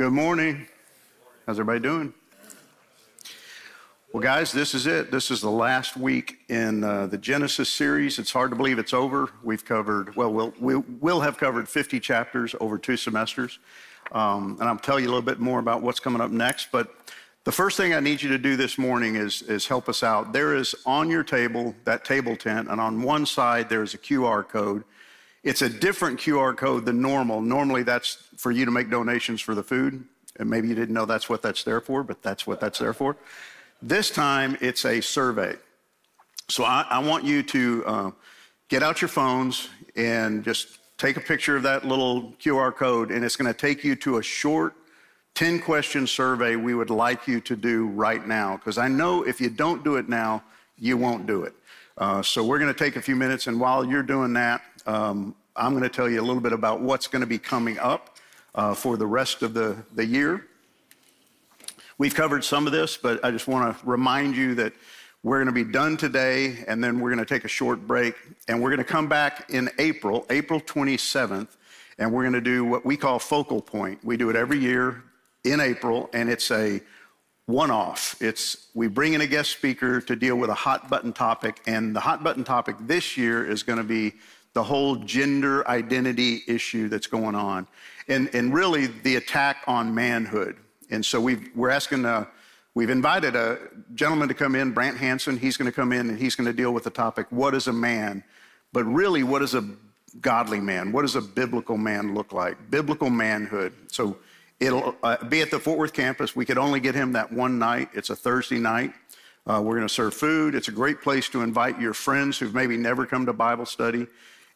Good morning. How's everybody doing? Well, guys, this is it. This is the last week in uh, the Genesis series. It's hard to believe it's over. We've covered, well, we'll, we will have covered 50 chapters over two semesters. Um, and I'll tell you a little bit more about what's coming up next. But the first thing I need you to do this morning is, is help us out. There is on your table, that table tent, and on one side, there's a QR code. It's a different QR code than normal. Normally, that's for you to make donations for the food. And maybe you didn't know that's what that's there for, but that's what that's there for. This time, it's a survey. So I, I want you to uh, get out your phones and just take a picture of that little QR code, and it's going to take you to a short 10 question survey we would like you to do right now. Because I know if you don't do it now, you won't do it. Uh, so we're going to take a few minutes, and while you're doing that, um, I'm going to tell you a little bit about what's going to be coming up uh, for the rest of the, the year. We've covered some of this, but I just want to remind you that we're going to be done today, and then we're going to take a short break, and we're going to come back in April, April 27th, and we're going to do what we call focal point. We do it every year in April, and it's a one off. It's we bring in a guest speaker to deal with a hot button topic, and the hot button topic this year is going to be the whole gender identity issue that's going on, and, and really the attack on manhood. And so we are asking, uh, we've invited a gentleman to come in, Brant Hanson. He's going to come in and he's going to deal with the topic, what is a man? But really, what is a godly man? What does a biblical man look like? Biblical manhood. So it'll uh, be at the Fort Worth campus. We could only get him that one night. It's a Thursday night. Uh, we're going to serve food. It's a great place to invite your friends who've maybe never come to Bible study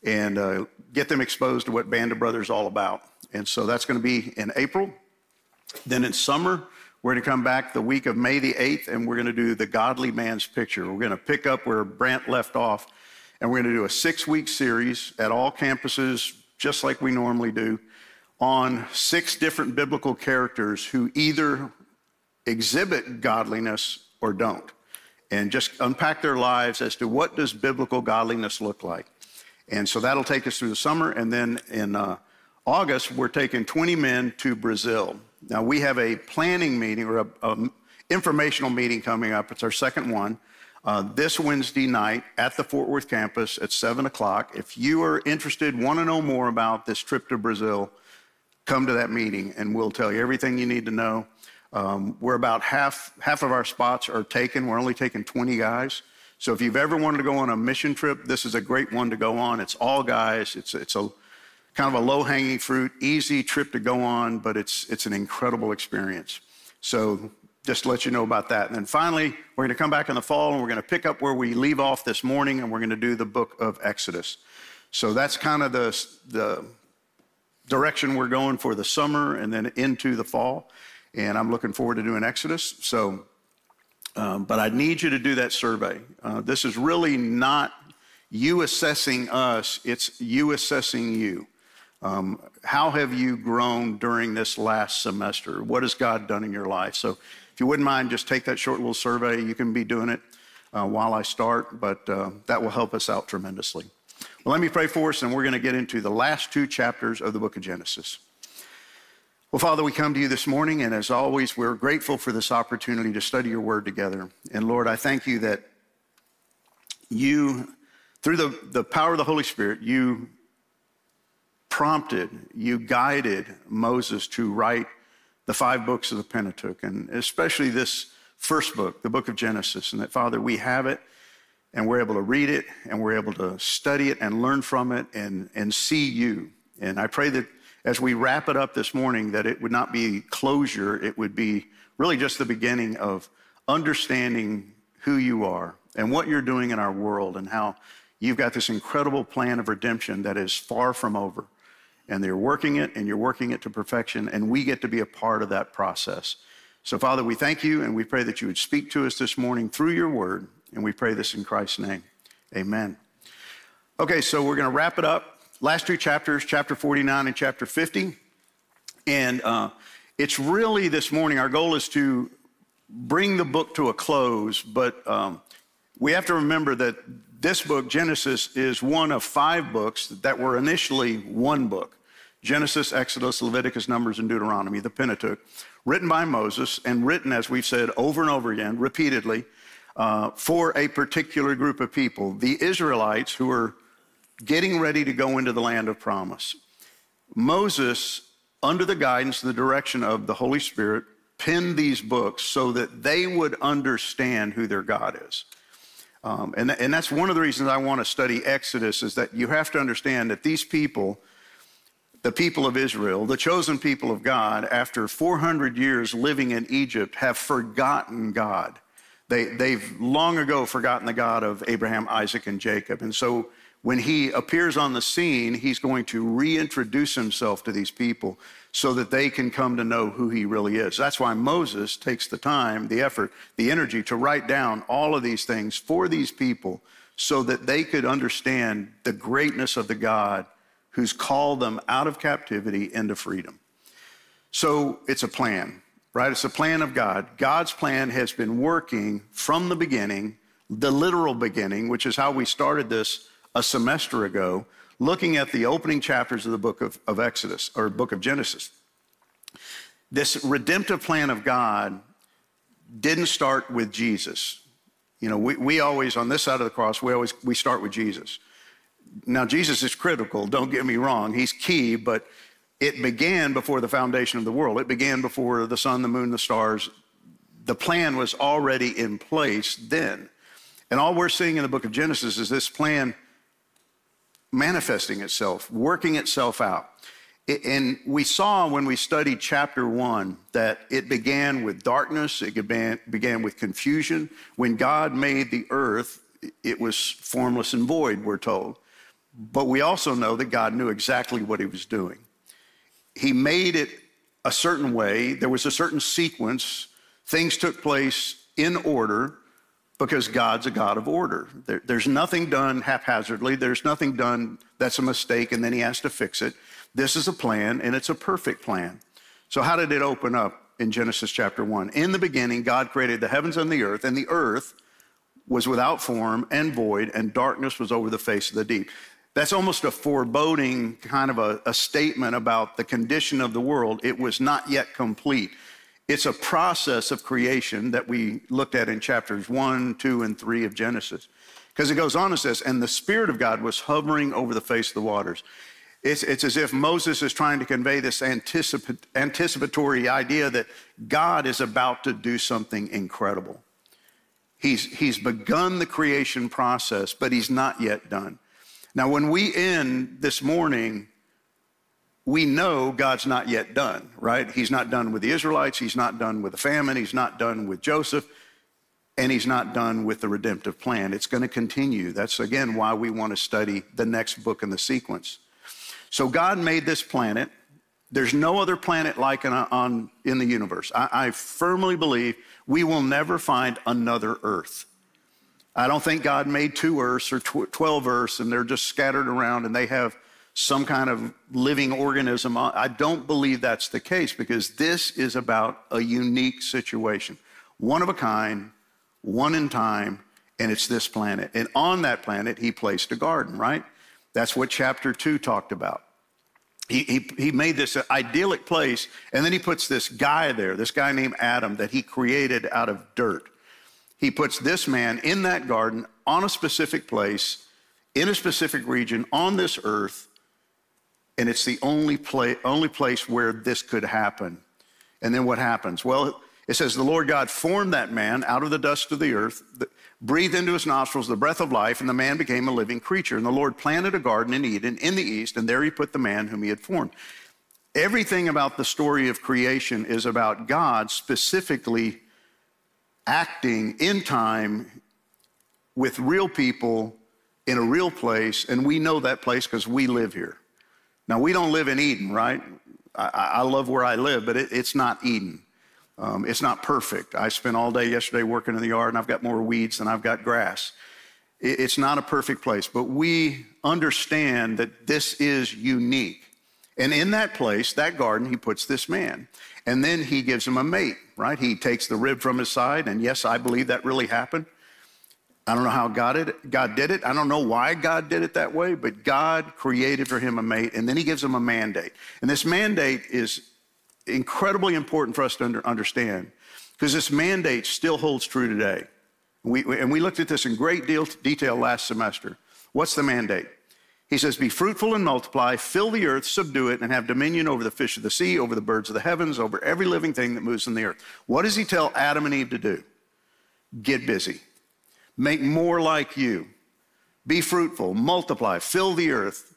and uh, get them exposed to what Band of Brothers is all about. And so that's going to be in April. Then in summer, we're going to come back the week of May the 8th, and we're going to do the Godly Man's Picture. We're going to pick up where Brant left off, and we're going to do a six week series at all campuses, just like we normally do, on six different biblical characters who either exhibit godliness or don't and just unpack their lives as to what does biblical godliness look like and so that'll take us through the summer and then in uh, august we're taking 20 men to brazil now, we have a planning meeting or an informational meeting coming up. It's our second one. Uh, this Wednesday night at the Fort Worth campus at 7 o'clock. If you are interested, want to know more about this trip to Brazil, come to that meeting and we'll tell you everything you need to know. Um, we're about half, half of our spots are taken. We're only taking 20 guys. So if you've ever wanted to go on a mission trip, this is a great one to go on. It's all guys. It's, it's a kind of a low hanging fruit, easy trip to go on, but it's, it's an incredible experience. So just to let you know about that. And then finally, we're going to come back in the fall and we're going to pick up where we leave off this morning and we're going to do the book of Exodus. So that's kind of the, the direction we're going for the summer and then into the fall. And I'm looking forward to doing Exodus. So, um, but I need you to do that survey. Uh, this is really not you assessing us, it's you assessing you. Um, how have you grown during this last semester? What has God done in your life? So, if you wouldn't mind, just take that short little survey. You can be doing it uh, while I start, but uh, that will help us out tremendously. Well, let me pray for us, and we're going to get into the last two chapters of the book of Genesis. Well, Father, we come to you this morning, and as always, we're grateful for this opportunity to study your word together. And Lord, I thank you that you, through the, the power of the Holy Spirit, you prompted, you guided Moses to write the five books of the Pentateuch, and especially this first book, the book of Genesis. And that, Father, we have it and we're able to read it and we're able to study it and learn from it and, and see you. And I pray that as we wrap it up this morning, that it would not be closure, it would be really just the beginning of understanding who you are and what you're doing in our world and how you've got this incredible plan of redemption that is far from over and they're working it and you're working it to perfection, and we get to be a part of that process. So, Father, we thank you and we pray that you would speak to us this morning through your word, and we pray this in Christ's name. Amen. Okay, so we're going to wrap it up. Last two chapters, chapter 49 and chapter 50. And uh, it's really this morning, our goal is to bring the book to a close, but um, we have to remember that this book, Genesis, is one of five books that were initially one book. Genesis, Exodus, Leviticus, Numbers, and Deuteronomy, the Pentateuch, written by Moses and written, as we've said over and over again, repeatedly, uh, for a particular group of people, the Israelites who are getting ready to go into the land of promise. Moses, under the guidance and the direction of the Holy Spirit, penned these books so that they would understand who their God is. Um, and, and that's one of the reasons I want to study Exodus is that you have to understand that these people, the people of Israel, the chosen people of God, after 400 years living in Egypt, have forgotten God. They, they've long ago forgotten the God of Abraham, Isaac, and Jacob. And so when he appears on the scene, he's going to reintroduce himself to these people so that they can come to know who he really is. That's why Moses takes the time, the effort, the energy to write down all of these things for these people so that they could understand the greatness of the God who's called them out of captivity into freedom. So it's a plan, right? It's a plan of God. God's plan has been working from the beginning, the literal beginning, which is how we started this a semester ago looking at the opening chapters of the book of, of Exodus or book of Genesis. This redemptive plan of God didn't start with Jesus. You know, we, we always, on this side of the cross, we always, we start with Jesus. Now, Jesus is critical, don't get me wrong. He's key, but it began before the foundation of the world. It began before the sun, the moon, the stars. The plan was already in place then. And all we're seeing in the book of Genesis is this plan manifesting itself, working itself out. And we saw when we studied chapter one that it began with darkness, it began, with confusion. When God made the earth, it was formless and void, we're told. But we also know that God knew exactly what he was doing. He made it a certain way, there was a certain sequence, things took place in order because God's a God of order. There, there's nothing done haphazardly, there's nothing done that's a mistake and then he has to fix it. This is a plan and it's a perfect plan. So, how did it open up in Genesis chapter 1? In the beginning, God created the heavens and the earth, and the earth was without form and void, and darkness was over the face of the deep. That's almost a foreboding kind of a, a statement about the condition of the world. It was not yet complete. It's a process of creation that we looked at in chapters one, two, and three of Genesis. Because it goes on and says, and the Spirit of God was hovering over the face of the waters. It's, it's as if Moses is trying to convey this anticip- anticipatory idea that God is about to do something incredible. He's, he's begun the creation process, but he's not yet done. Now, when we end this morning we know God's not yet done, right? He's not done with the Israelites. He's not done with the famine. He's not done with Joseph. And he's not done with the redemptive plan. It's going to continue. That's, again, why we want to study the next book in the sequence. So God made this planet. There's no other planet like it on, in the universe. I, I firmly believe we will never find another Earth. I don't think God made two Earths or 12 Earths and they're just scattered around and they have some kind of living organism. I don't believe that's the case because this is about a unique situation, one of a kind, one in time, and it's this planet. And on that planet, he placed a garden, right? That's what chapter two talked about. He, he, he made this idyllic place, and then he puts this guy there, this guy named Adam, that he created out of dirt. He puts this man in that garden on a specific place, in a specific region, on this earth, and it's the only, place, only place where this could happen. And then what happens? Well, it says, The Lord God formed that man out of the dust of the earth, breathed into his nostrils the breath of life, and the man became a living creature. And the Lord planted a garden in Eden in the east, and there he put the man whom he had formed. Everything about the story of creation is about God specifically acting in time with real people in a real place, and we know that place because we live here. Now, we don't live in Eden, right? I, I love where I live, but it, it's not Eden. Um, it's not perfect. I spent all day yesterday working in the yard, and I've got more weeds than I've got grass. It, it's not a perfect place, but we understand that this is unique. And in that place, that garden, he puts this man. And then he gives him a mate, right? He takes the rib from his side, and yes, I believe that really happened. I don't know how God did it. God did it. I don't know why God did it that way, but God created for him a mate, and then he gives him a mandate. And this mandate is incredibly important for us to under, understand because this mandate still holds true today. We, and we looked at this in great deal, detail last semester. What's the mandate? He says, Be fruitful and multiply, fill the earth, subdue it, and have dominion over the fish of the sea, over the birds of the heavens, over every living thing that moves in the earth. What does he tell Adam and Eve to do? Get busy make more like you. Be fruitful, multiply, fill the earth.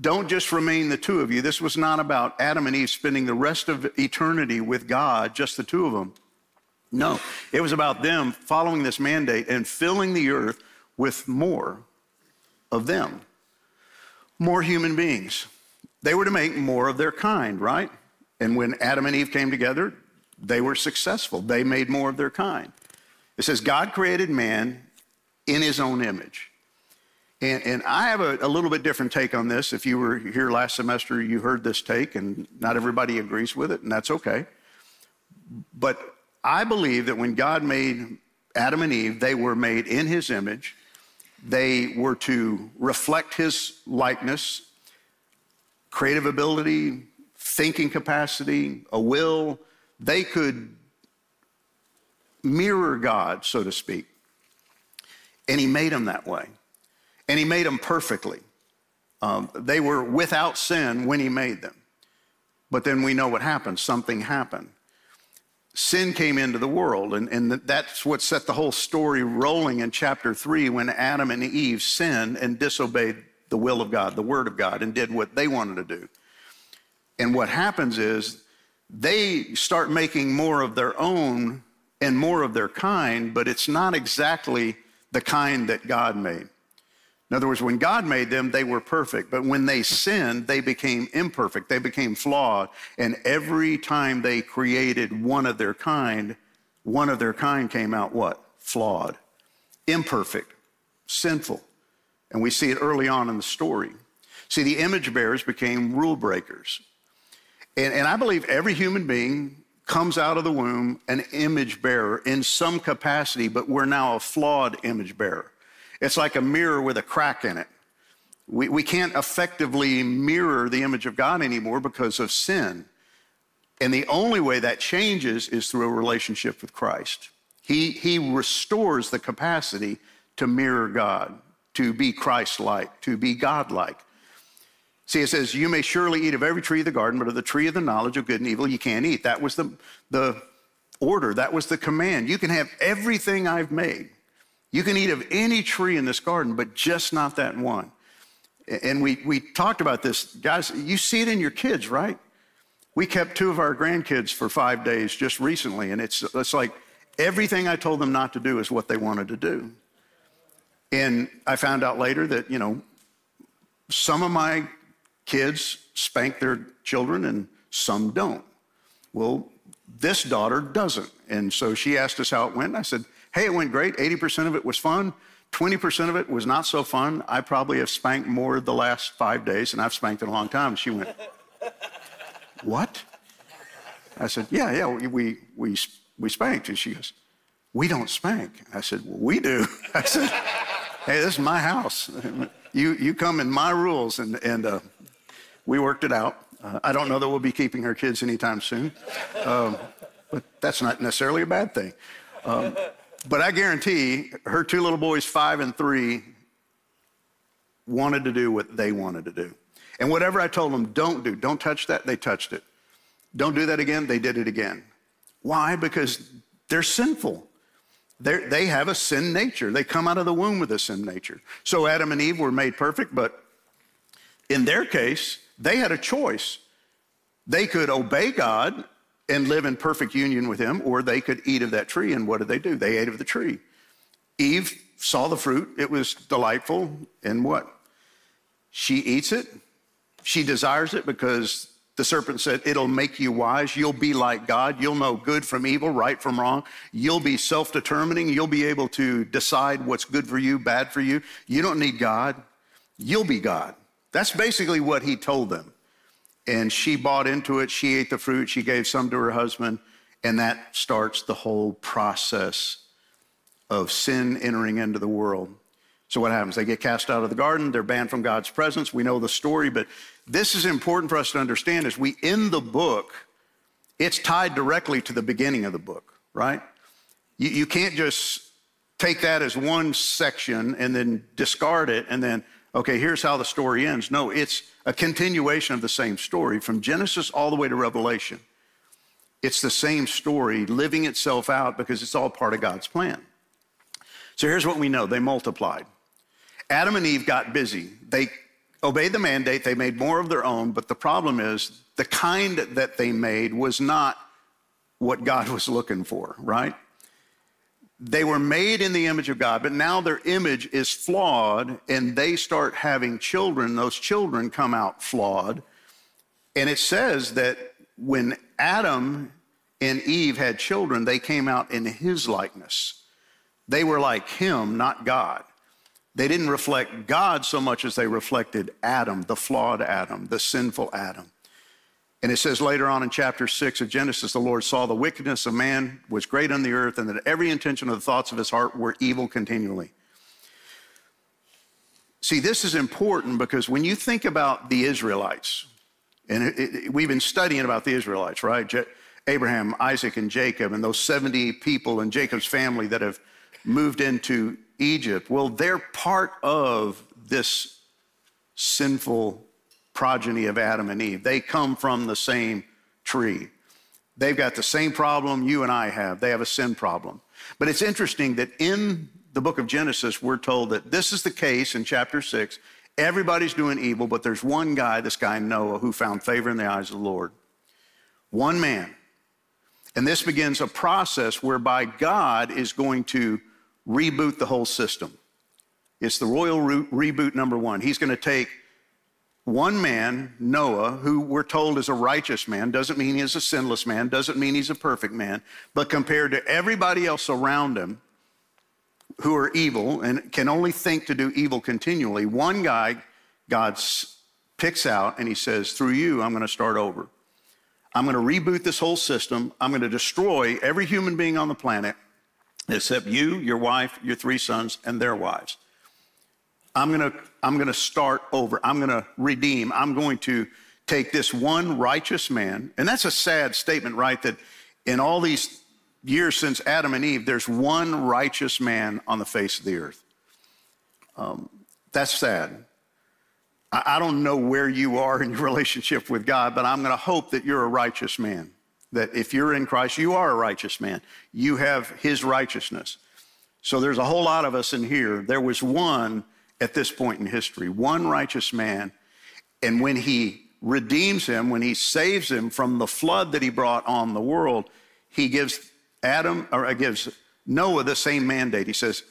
Don't just remain the two of you. This was not about Adam and Eve spending the rest of eternity with God, just the two of them. No, it was about them following this mandate and filling the earth with more of them, more human beings. They were to make more of their kind, right? And when Adam and Eve came together, they were successful. They made more of their kind. It says, God created man in his own image. And, and I have a, a, little bit different take on this. If you were here last semester, you heard this take, and not everybody agrees with it, and that's okay. But I believe that when God made Adam and Eve, they were made in his image. They were to reflect his likeness, creative ability, thinking capacity, a will. They could mirror God, so to speak. And he made them that way. And he made them perfectly. Um, they were without sin when he made them. But then we know what happened. Something happened. Sin came into the world, and, and that's what set the whole story rolling in chapter three when Adam and Eve sinned and disobeyed the will of God, the word of God, and did what they wanted to do. And what happens is they start making more of their own and more of their kind, but it's not exactly the kind that God made. In other words, when God made them, they were perfect. But when they sinned, they became imperfect. They became flawed. And every time they created one of their kind, one of their kind came out what? Flawed, imperfect, sinful. And we see it early on in the story. See, the image bearers became rule breakers. And, and I believe every human being comes out of the womb an image bearer in some capacity, but we're now a flawed image bearer. It's like a mirror with a crack in it. We, we can't effectively mirror the image of God anymore because of sin. And the only way that changes is through a relationship with Christ. He, he restores the capacity to mirror God, to be Christ like, to be God like. See, it says, You may surely eat of every tree of the garden, but of the tree of the knowledge of good and evil you can't eat. That was the, the order, that was the command. You can have everything I've made. You can eat of any tree in this garden, but just not that one. And we, we talked about this. Guys, you see it in your kids, right? We kept two of our grandkids for five days just recently, and it's, it's like everything I told them not to do is what they wanted to do. And I found out later that, you know, some of my kids spank their children and some don't. Well, this daughter doesn't. And so she asked us how it went. I said, Hey, it went great. 80% of it was fun. 20% of it was not so fun. I probably have spanked more the last five days, and I've spanked in a long time. She went, What? I said, Yeah, yeah, we, we, we, spanked. And she goes, We don't spank. I said, Well, we do. I said, Hey, this is my house. You, you come in my rules. And, and uh, we worked it out. Uh, I don't know that we'll be keeping our kids anytime soon, um, but that's not necessarily a bad thing. Um, but I guarantee her two little boys, five and three, wanted to do what they wanted to do. And whatever I told them, don't do, don't touch that, they touched it. Don't do that again, they did it again. Why? Because they're sinful. They're, they have a sin nature. They come out of the womb with a sin nature. So Adam and Eve were made perfect, but in their case, they had a choice. They could obey God and live in perfect union with Him, or they could eat of that tree. And what did they do? They ate of the tree. Eve saw the fruit, it was delightful, and what? She eats it. She desires it because the serpent said, It'll make you wise. You'll be like God. You'll know good from evil, right from wrong. You'll be self determining. You'll be able to decide what's good for you, bad for you. You don't need God. You'll be God. That's basically what he told them. And she bought into it. She ate the fruit. She gave some to her husband. And that starts the whole process of sin entering into the world. So what happens? They get cast out of the garden, they're banned from God's presence. We know the story, but this is important for us to understand as we end the book, it's tied directly to the beginning of the book, right? You, you can't just take that as one section and then discard it and then, okay, here's how the story ends. No, it's a continuation of the same story from Genesis all the way to Revelation. It's the same story living itself out because it's all part of God's plan. So here's what we know they multiplied. Adam and Eve got busy. They obeyed the mandate, they made more of their own, but the problem is the kind that they made was not what God was looking for, right? They were made in the image of God, but now their image is flawed and they start having children. Those children come out flawed. And it says that when Adam and Eve had children, they came out in his likeness. They were like him, not God. They didn't reflect God so much as they reflected Adam, the flawed Adam, the sinful Adam. And it says later on in chapter 6 of Genesis, the Lord saw the wickedness of man was great on the earth, and that every intention of the thoughts of his heart were evil continually. See, this is important because when you think about the Israelites, and it, it, we've been studying about the Israelites, right? Je- Abraham, Isaac, and Jacob, and those 70 people in Jacob's family that have moved into Egypt. Well, they're part of this sinful progeny of Adam and Eve. They come from the same tree. They've got the same problem you and I have. They have a sin problem. But it's interesting that in the book of Genesis, we're told that this is the case in chapter six. Everybody's doing evil, but there's one guy, this guy Noah, who found favor in the eyes of the Lord. One man. And this begins a process whereby God is going to reboot the whole system. It's the royal re- reboot number one. He's going to take one man, Noah, who we're told is a righteous man, doesn't mean he's a sinless man, doesn't mean he's a perfect man, but compared to everybody else around him who are evil and can only think to do evil continually, one guy God picks out and he says, Through you, I'm going to start over. I'm going to reboot this whole system. I'm going to destroy every human being on the planet except you, your wife, your three sons, and their wives. I'm gonna, I'm gonna start over. I'm gonna redeem. I'm going to take this one righteous man, and that's a sad statement, right? That in all these years since Adam and Eve, there's one righteous man on the face of the earth. Um, that's sad. I, I don't know where you are in your relationship with God, but I'm gonna hope that you're a righteous man that if you're in Christ, you are a righteous man. You have his righteousness. So there's a whole lot of us in here. There was one at this point in history, one righteous man. And when he redeems him, when he saves him from the flood that he brought on the world, he gives Adam, or gives Noah the same mandate. He says,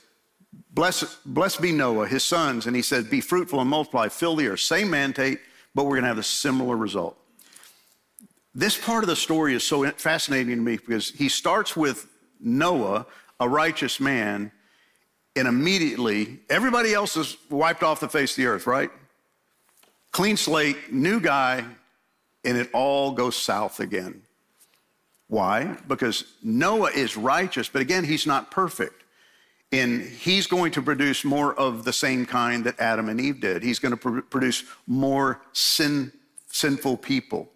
Blessed, blessed be Noah, his sons. And he says, Be fruitful and multiply, fill the earth. Same mandate, but we're going to have a similar result. This part of the story is so fascinating to me because he starts with Noah, a righteous man, and immediately everybody else is wiped off the face of the earth, right? Clean slate, new guy, and it all goes south again. Why? Because Noah is righteous, but again, he's not perfect. And he's going to produce more of the same kind that Adam and Eve did. He's going to pr- produce more sin, sinful people.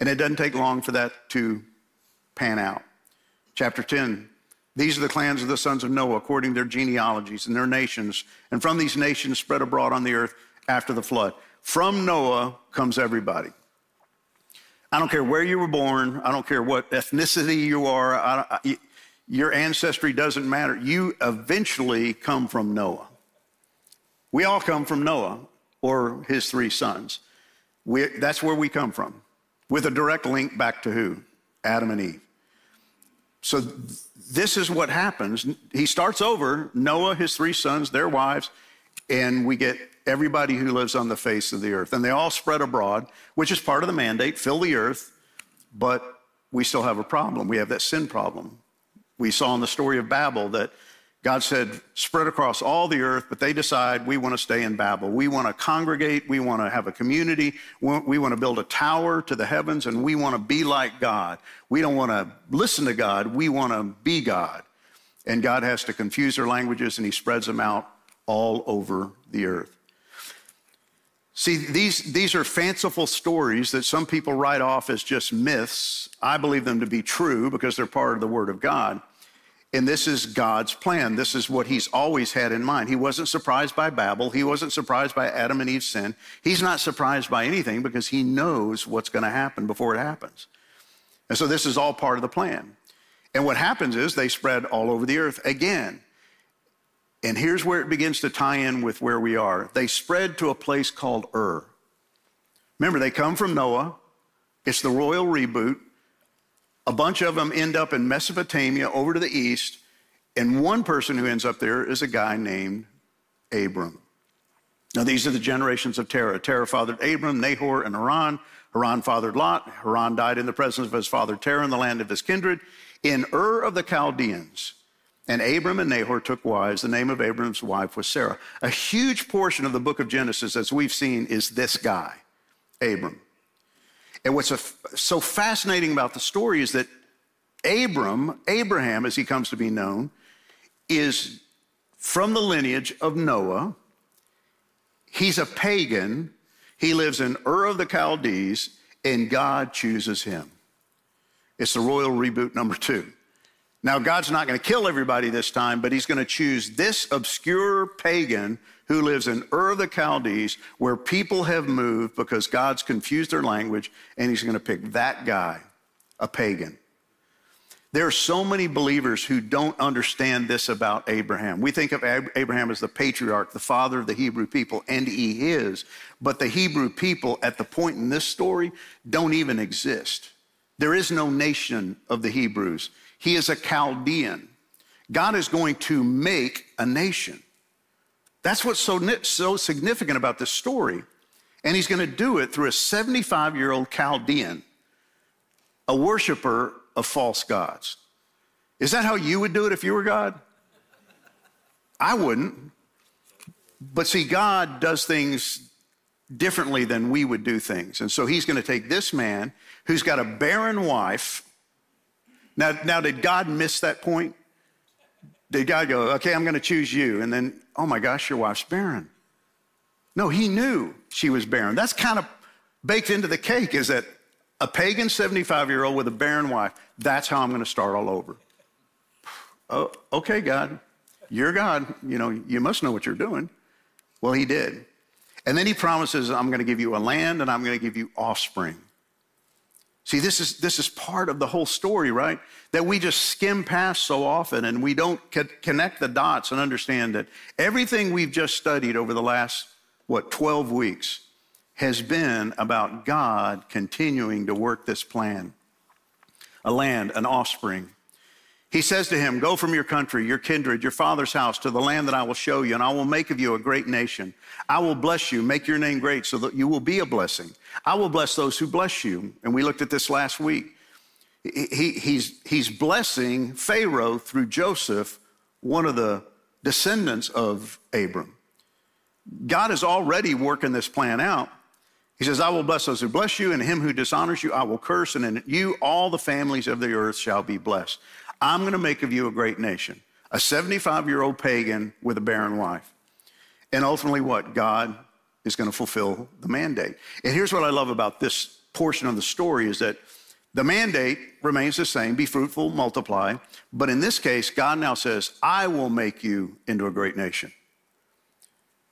And it doesn't take long for that to pan out. Chapter 10 These are the clans of the sons of Noah according to their genealogies and their nations, and from these nations spread abroad on the earth after the flood. From Noah comes everybody. I don't care where you were born, I don't care what ethnicity you are, I, I, your ancestry doesn't matter. You eventually come from Noah. We all come from Noah or his three sons. We, that's where we come from with a direct link back to who? Adam and Eve. So this is what happens. He starts over Noah, his three sons, their wives, and we get everybody who lives on the face of the earth. And they all spread abroad, which is part of the mandate fill the earth, but we still have a problem. We have that sin problem. We saw in the story of Babel that God said, spread across all the earth, but they decide we want to stay in Babel. We want to congregate. We want to have a community. We want to build a tower to the heavens, and we want to be like God. We don't want to listen to God. We want to be God. and God has to confuse their languages and he spreads them out all over the earth. See, these, these are fanciful stories that some people write off as just myths. I believe them to be true because they're part of the Word of God. And this is God's plan. This is what He's always had in mind. He wasn't surprised by Babel. He wasn't surprised by Adam and Eve's sin. He's not surprised by anything because He knows what's going to happen before it happens. And so this is all part of the plan. And what happens is they spread all over the earth again. And here's where it begins to tie in with where we are. They spread to a place called Ur. Remember, they come from Noah. It's the royal reboot. A bunch of them end up in Mesopotamia over to the east. And one person who ends up there is a guy named Abram. Now, these are the generations of Terah. Terah fathered Abram, Nahor, and Haran. Haran fathered Lot. Haran died in the presence of his father Terah in the land of his kindred. In Ur of the Chaldeans, and Abram and Nahor took wives. The name of Abram's wife was Sarah. A huge portion of the book of Genesis, as we've seen, is this guy, Abram. And what's so fascinating about the story is that Abram, Abraham, as he comes to be known, is from the lineage of Noah. He's a pagan. He lives in Ur of the Chaldees, and God chooses him. It's the royal reboot number two. Now, God's not going to kill everybody this time, but He's going to choose this obscure pagan who lives in Ur of the Chaldees, where people have moved because God's confused their language, and He's going to pick that guy, a pagan. There are so many believers who don't understand this about Abraham. We think of Abraham as the patriarch, the father of the Hebrew people, and he is. But the Hebrew people at the point in this story don't even exist. There is no nation of the Hebrews. He is a Chaldean. God is going to make a nation. That's what's so, so significant about this story. And he's going to do it through a 75 year old Chaldean, a worshiper of false gods. Is that how you would do it if you were God? I wouldn't. But see, God does things differently than we would do things. And so he's going to take this man who's got a barren wife now, now, did God miss that point? Did God go, okay, I'm going to choose you? And then, oh my gosh, your wife's barren. No, he knew she was barren. That's kind of baked into the cake is that a pagan 75 year old with a barren wife, that's how I'm going to start all over. Oh, okay, God, you're God. You know, you must know what you're doing. Well, he did. And then he promises, I'm going to give you a land and I'm going to give you offspring. See, this is, this is part of the whole story, right? That we just skim past so often and we don't connect the dots and understand that everything we've just studied over the last, what, 12 weeks has been about God continuing to work this plan a land, an offspring, he says to him, Go from your country, your kindred, your father's house to the land that I will show you, and I will make of you a great nation. I will bless you, make your name great so that you will be a blessing. I will bless those who bless you. And we looked at this last week. He, he's, he's blessing Pharaoh through Joseph, one of the descendants of Abram. God is already working this plan out. He says, I will bless those who bless you, and him who dishonors you, I will curse, and in you all the families of the earth shall be blessed. I'm going to make of you a great nation. A 75 year old pagan with a barren wife. And ultimately, what? God is going to fulfill the mandate. And here's what I love about this portion of the story is that the mandate remains the same be fruitful, multiply. But in this case, God now says, I will make you into a great nation.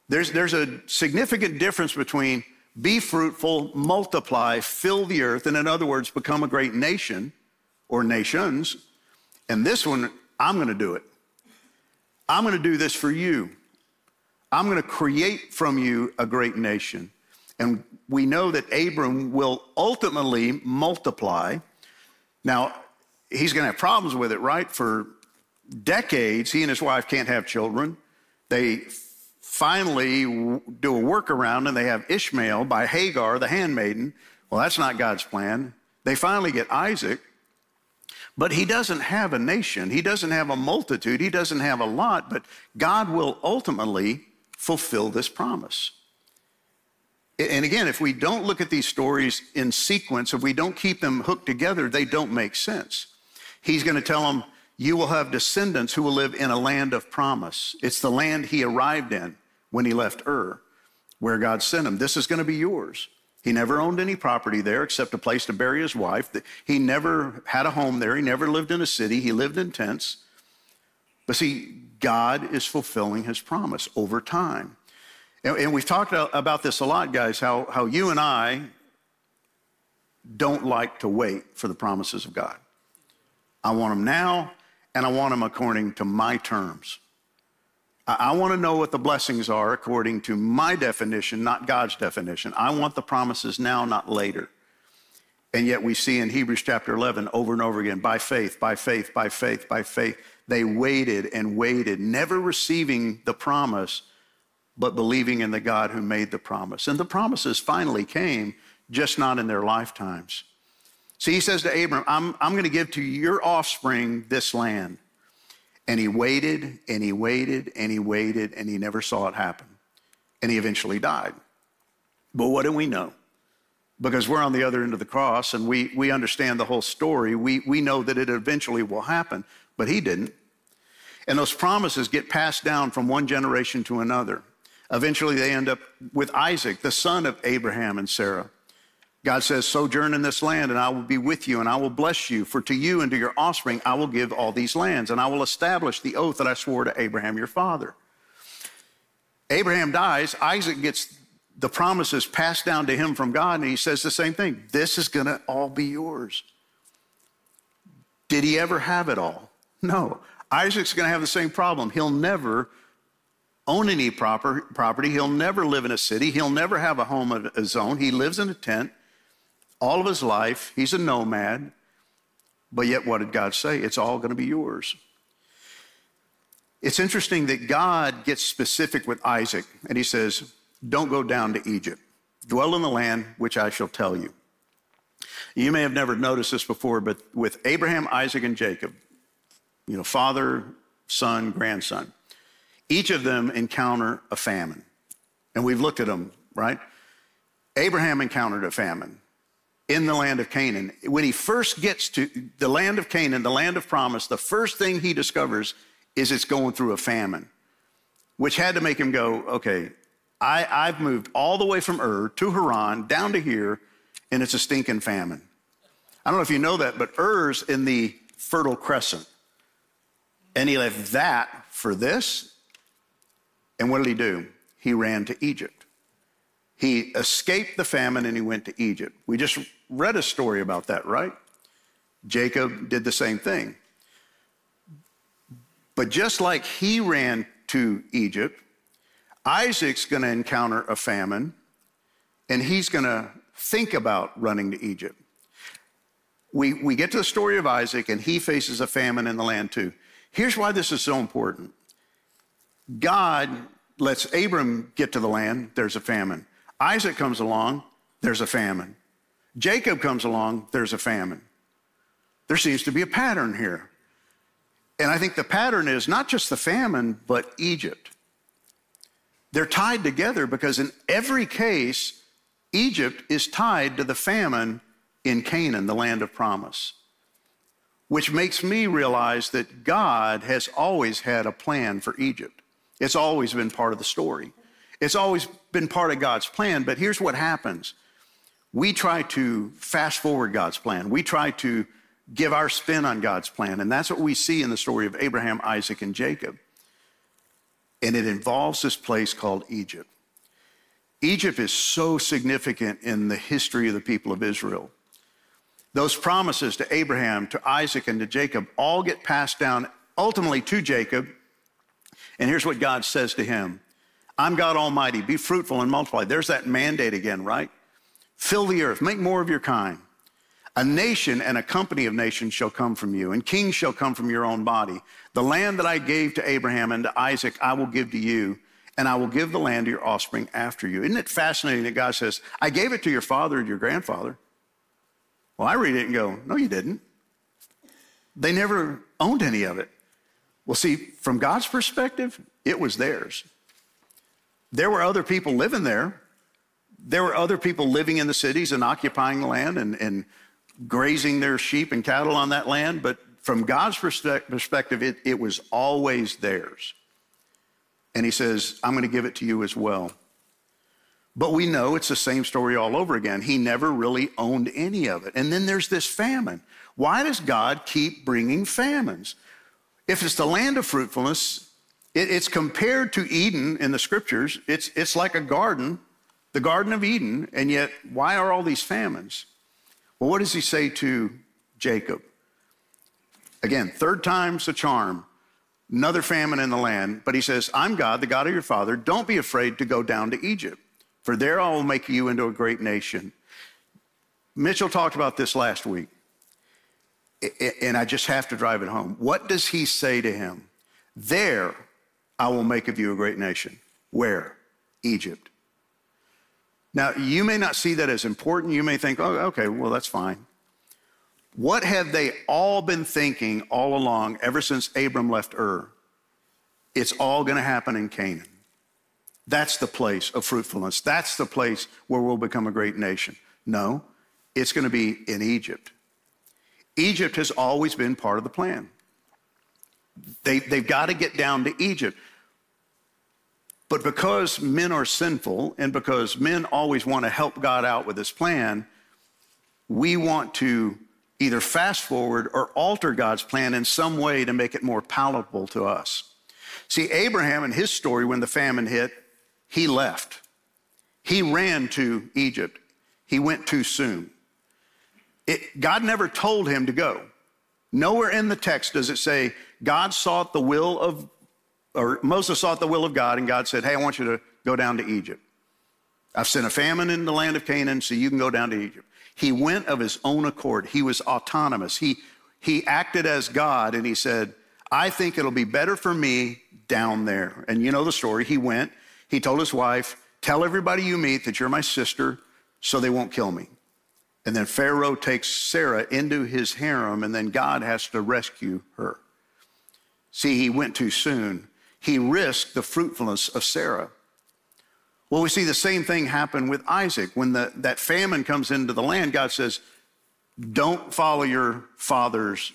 There's, there's a significant difference between be fruitful, multiply, fill the earth, and in other words, become a great nation or nations, and this one, I'm going to do it. I'm going to do this for you. I'm going to create from you a great nation. And we know that Abram will ultimately multiply. Now, he's going to have problems with it, right? For decades, he and his wife can't have children. They finally do a workaround and they have Ishmael by Hagar, the handmaiden. Well, that's not God's plan. They finally get Isaac. But he doesn't have a nation, he doesn't have a multitude, he doesn't have a lot, but God will ultimately fulfill this promise. And again, if we don't look at these stories in sequence, if we don't keep them hooked together, they don't make sense. He's going to tell them, you will have descendants who will live in a land of promise. It's the land he arrived in when he left Ur, where God sent him. This is going to be yours. He never owned any property there except a place to bury his wife. He never had a home there. He never lived in a city. He lived in tents. But see, God is fulfilling his promise over time. And, we've talked about this a lot, guys, how, how you and I don't like to wait for the promises of God. I want them now, and I want them according to my terms. I, want to know what the blessings are according to my definition, not God's definition. I want the promises now, not later. And yet we see in Hebrews chapter 11 over and over again by faith, by faith, by faith, by faith. They waited and waited, never receiving the promise, but believing in the God who made the promise. And the promises finally came, just not in their lifetimes. See, he says to Abram, I'm, I'm going to give to your offspring this land. And he waited and he waited and he waited and he never saw it happen. And he eventually died. But what do we know? Because we're on the other end of the cross and we, we understand the whole story. We, we know that it eventually will happen, but he didn't. And those promises get passed down from one generation to another. Eventually, they end up with Isaac, the son of Abraham and Sarah. God says, Sojourn in this land, and I will be with you, and I will bless you. For to you and to your offspring I will give all these lands, and I will establish the oath that I swore to Abraham your father. Abraham dies, Isaac gets the promises passed down to him from God, and he says the same thing this is going to all be yours. Did he ever have it all? No. Isaac's going to have the same problem. He'll never own any proper, property. He'll never live in a city. He'll never have a home of his own. He lives in a tent all of his life. He's a nomad. But yet, what did God say? It's all going to be yours. It's interesting that God gets specific with Isaac and he says, Don't go down to Egypt. Dwell in the land which I shall tell you. You may have never noticed this before, but with Abraham, Isaac, and Jacob, you know, father, son, grandson, each of them encounter a famine. And we've looked at them, right? Abraham encountered a famine in the land of Canaan. When he first gets to the land of Canaan, the land of promise, the first thing he discovers is it's going through a famine, which had to make him go, okay, I, I've moved all the way from Ur to Haran down to here, and it's a stinking famine. I don't know if you know that, but Ur's in the Fertile Crescent. And he left that for this. And what did he do? He ran to Egypt. He escaped the famine and he went to Egypt. We just read a story about that, right? Jacob did the same thing. But just like he ran to Egypt, Isaac's going to encounter a famine and he's going to think about running to Egypt. We, we get to the story of Isaac and he faces a famine in the land too. Here's why this is so important God lets Abram get to the land, there's a famine. Isaac comes along, there's a famine. Jacob comes along, there's a famine. There seems to be a pattern here. And I think the pattern is not just the famine, but Egypt. They're tied together because in every case, Egypt is tied to the famine in Canaan, the land of promise, which makes me realize that God has always had a plan for Egypt. It's always been part of the story. It's always been part of God's plan, but here's what happens. We try to fast forward God's plan. We try to give our spin on God's plan. And that's what we see in the story of Abraham, Isaac, and Jacob. And it involves this place called Egypt. Egypt is so significant in the history of the people of Israel. Those promises to Abraham, to Isaac, and to Jacob all get passed down ultimately to Jacob. And here's what God says to him I'm God Almighty. Be fruitful and multiply. There's that mandate again, right? Fill the earth, make more of your kind. A nation and a company of nations shall come from you, and kings shall come from your own body. The land that I gave to Abraham and to Isaac, I will give to you, and I will give the land to your offspring after you. Isn't it fascinating that God says, I gave it to your father and your grandfather? Well, I read it and go, No, you didn't. They never owned any of it. Well, see, from God's perspective, it was theirs. There were other people living there. There were other people living in the cities and occupying the land and, and grazing their sheep and cattle on that land. But from God's perspective, it, it was always theirs. And he says, I'm going to give it to you as well. But we know it's the same story all over again. He never really owned any of it. And then there's this famine. Why does God keep bringing famines? If it's the land of fruitfulness, it, it's compared to Eden in the scriptures. It's, it's like a garden, the Garden of Eden, and yet why are all these famines? Well, what does he say to Jacob? Again, third time's a charm. Another famine in the land, but he says, I'm God, the God of your father. Don't be afraid to go down to Egypt, for there I will make you into a great nation. Mitchell talked about this last week, and I just have to drive it home. What does he say to him? There I will make of you a great nation. Where? Egypt. Now, you may not see that as important. You may think, oh, okay, well, that's fine. What have they all been thinking all along ever since Abram left Ur? It's all going to happen in Canaan. That's the place of fruitfulness. That's the place where we'll become a great nation. No, it's going to be in Egypt. Egypt has always been part of the plan. They, they've got to get down to Egypt. But because men are sinful and because men always want to help God out with his plan, we want to either fast forward or alter God's plan in some way to make it more palatable to us. See, Abraham and his story, when the famine hit, he left. He ran to Egypt. He went too soon. It, God never told him to go. Nowhere in the text does it say God sought the will of, or Moses sought the will of God, and God said, Hey, I want you to go down to Egypt. I've sent a famine in the land of Canaan, so you can go down to Egypt. He went of his own accord. He was autonomous. He, he acted as God, and he said, I think it'll be better for me down there. And you know the story. He went, he told his wife, Tell everybody you meet that you're my sister so they won't kill me. And then Pharaoh takes Sarah into his harem, and then God has to rescue her. See, he went too soon. He risked the fruitfulness of Sarah. Well, we see the same thing happen with Isaac. When the, that famine comes into the land, God says, Don't follow your father's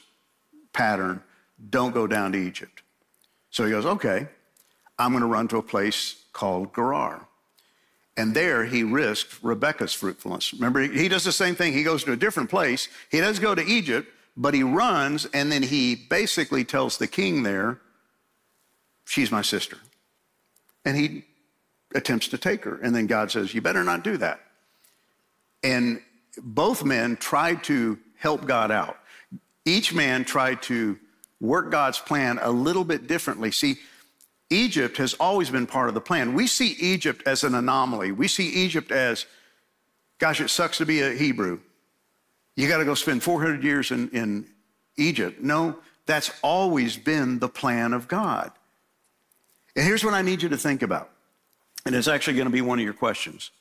pattern. Don't go down to Egypt. So he goes, Okay, I'm going to run to a place called Gerar. And there he risked Rebecca's fruitfulness. Remember, he does the same thing. He goes to a different place. He does go to Egypt, but he runs and then he basically tells the king there, She's my sister. And he attempts to take her. And then God says, You better not do that. And both men tried to help God out. Each man tried to work God's plan a little bit differently. See, Egypt has always been part of the plan. We see Egypt as an anomaly. We see Egypt as, gosh, it sucks to be a Hebrew. You got to go spend 400 years in, in Egypt. No, that's always been the plan of God. And here's what I need you to think about and it's actually going to be one of your questions.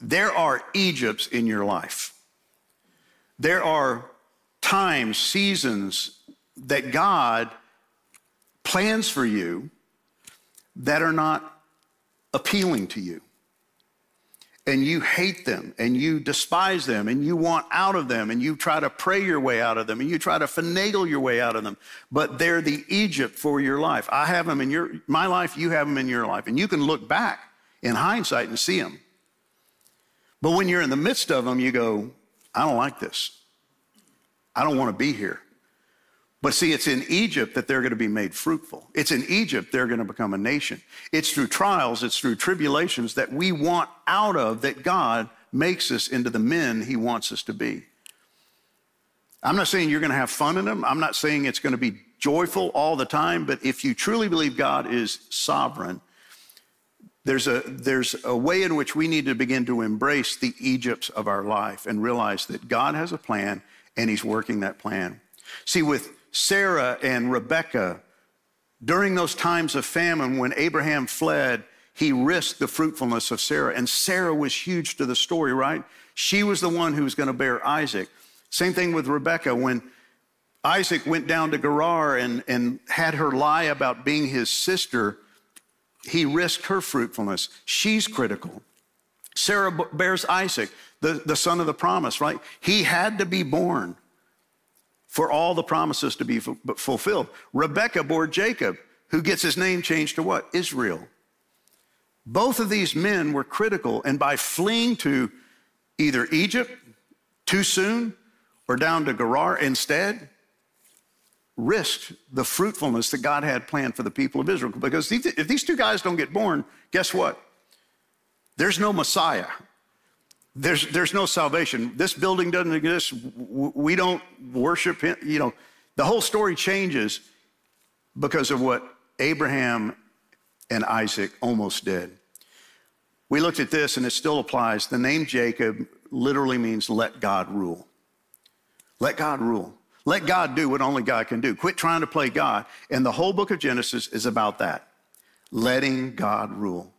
There are Egypts in your life. There are times, seasons that God plans for you that are not appealing to you and you hate them and you despise them and you want out of them and you try to pray your way out of them and you try to finagle your way out of them but they're the egypt for your life. I have them in your my life you have them in your life and you can look back in hindsight and see them but when you're in the midst of them you go i don't like this. I don't want to be here but see, it's in Egypt that they're going to be made fruitful. It's in Egypt they're going to become a nation. It's through trials, it's through tribulations that we want out of that God makes us into the men he wants us to be. I'm not saying you're going to have fun in them. I'm not saying it's going to be joyful all the time, but if you truly believe God is sovereign, there's a, there's a way in which we need to begin to embrace the Egypts of our life and realize that God has a plan and he's working that plan. See, with Sarah and Rebekah, during those times of famine when Abraham fled, he risked the fruitfulness of Sarah. And Sarah was huge to the story, right? She was the one who was going to bear Isaac. Same thing with Rebekah. When Isaac went down to Gerar and, and had her lie about being his sister, he risked her fruitfulness. She's critical. Sarah bears Isaac, the, the son of the promise, right? He had to be born. For all the promises to be fulfilled. Rebekah bore Jacob, who gets his name changed to what? Israel. Both of these men were critical, and by fleeing to either Egypt too soon or down to Gerar instead, risked the fruitfulness that God had planned for the people of Israel. Because if these two guys don't get born, guess what? There's no Messiah. There's, there's no salvation. This building doesn't exist. We don't worship him. You know, the whole story changes because of what Abraham and Isaac almost did. We looked at this and it still applies. The name Jacob literally means let God rule. Let God rule. Let God do what only God can do. Quit trying to play God. And the whole book of Genesis is about that letting God rule.